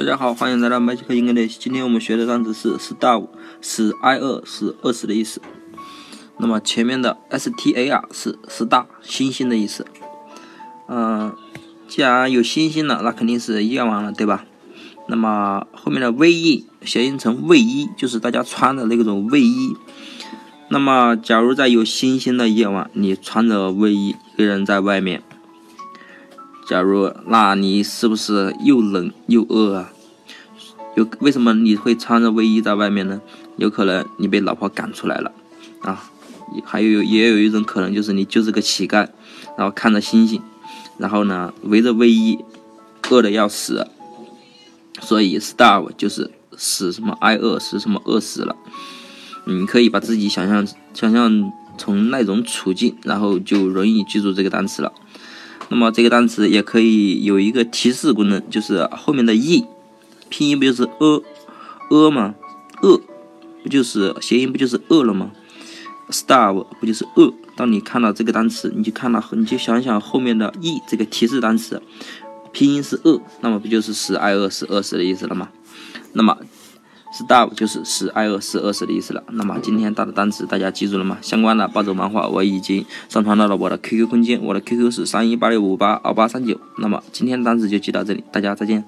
大家好，欢迎来到 Magic English。今天我们学的单词是 star，是 i 二是饿死的意思。那么前面的 star 是 star 星星的意思。嗯，既然有星星了，那肯定是夜晚了，对吧？那么后面的 ve 谐音成卫衣，就是大家穿的那种卫衣。那么假如在有星星的夜晚，你穿着卫衣，一个人在外面。假如，那你是不是又冷又饿啊？有为什么你会穿着卫衣在外面呢？有可能你被老婆赶出来了啊！还有也有一种可能就是你就是个乞丐，然后看着星星，然后呢围着卫衣，饿的要死，所以 starve 就是死什么挨饿，死什么饿死了。你可以把自己想象想象从那种处境，然后就容易记住这个单词了。那么这个单词也可以有一个提示功能，就是后面的 e，拼音不就是 a a 吗？饿不就是谐音不就是饿了吗？starve 不就是饿？当你看到这个单词，你就看到你就想想后面的 e 这个提示单词，拼音是饿，那么不就是使挨饿是饿死的意思了吗？那么。Starve 就是使挨饿是饿死的意思了。那么今天大的单词大家记住了吗？相关的暴走漫画我已经上传到了我的 QQ 空间，我的 QQ 是三一八六五八二八三九。那么今天的单词就记到这里，大家再见。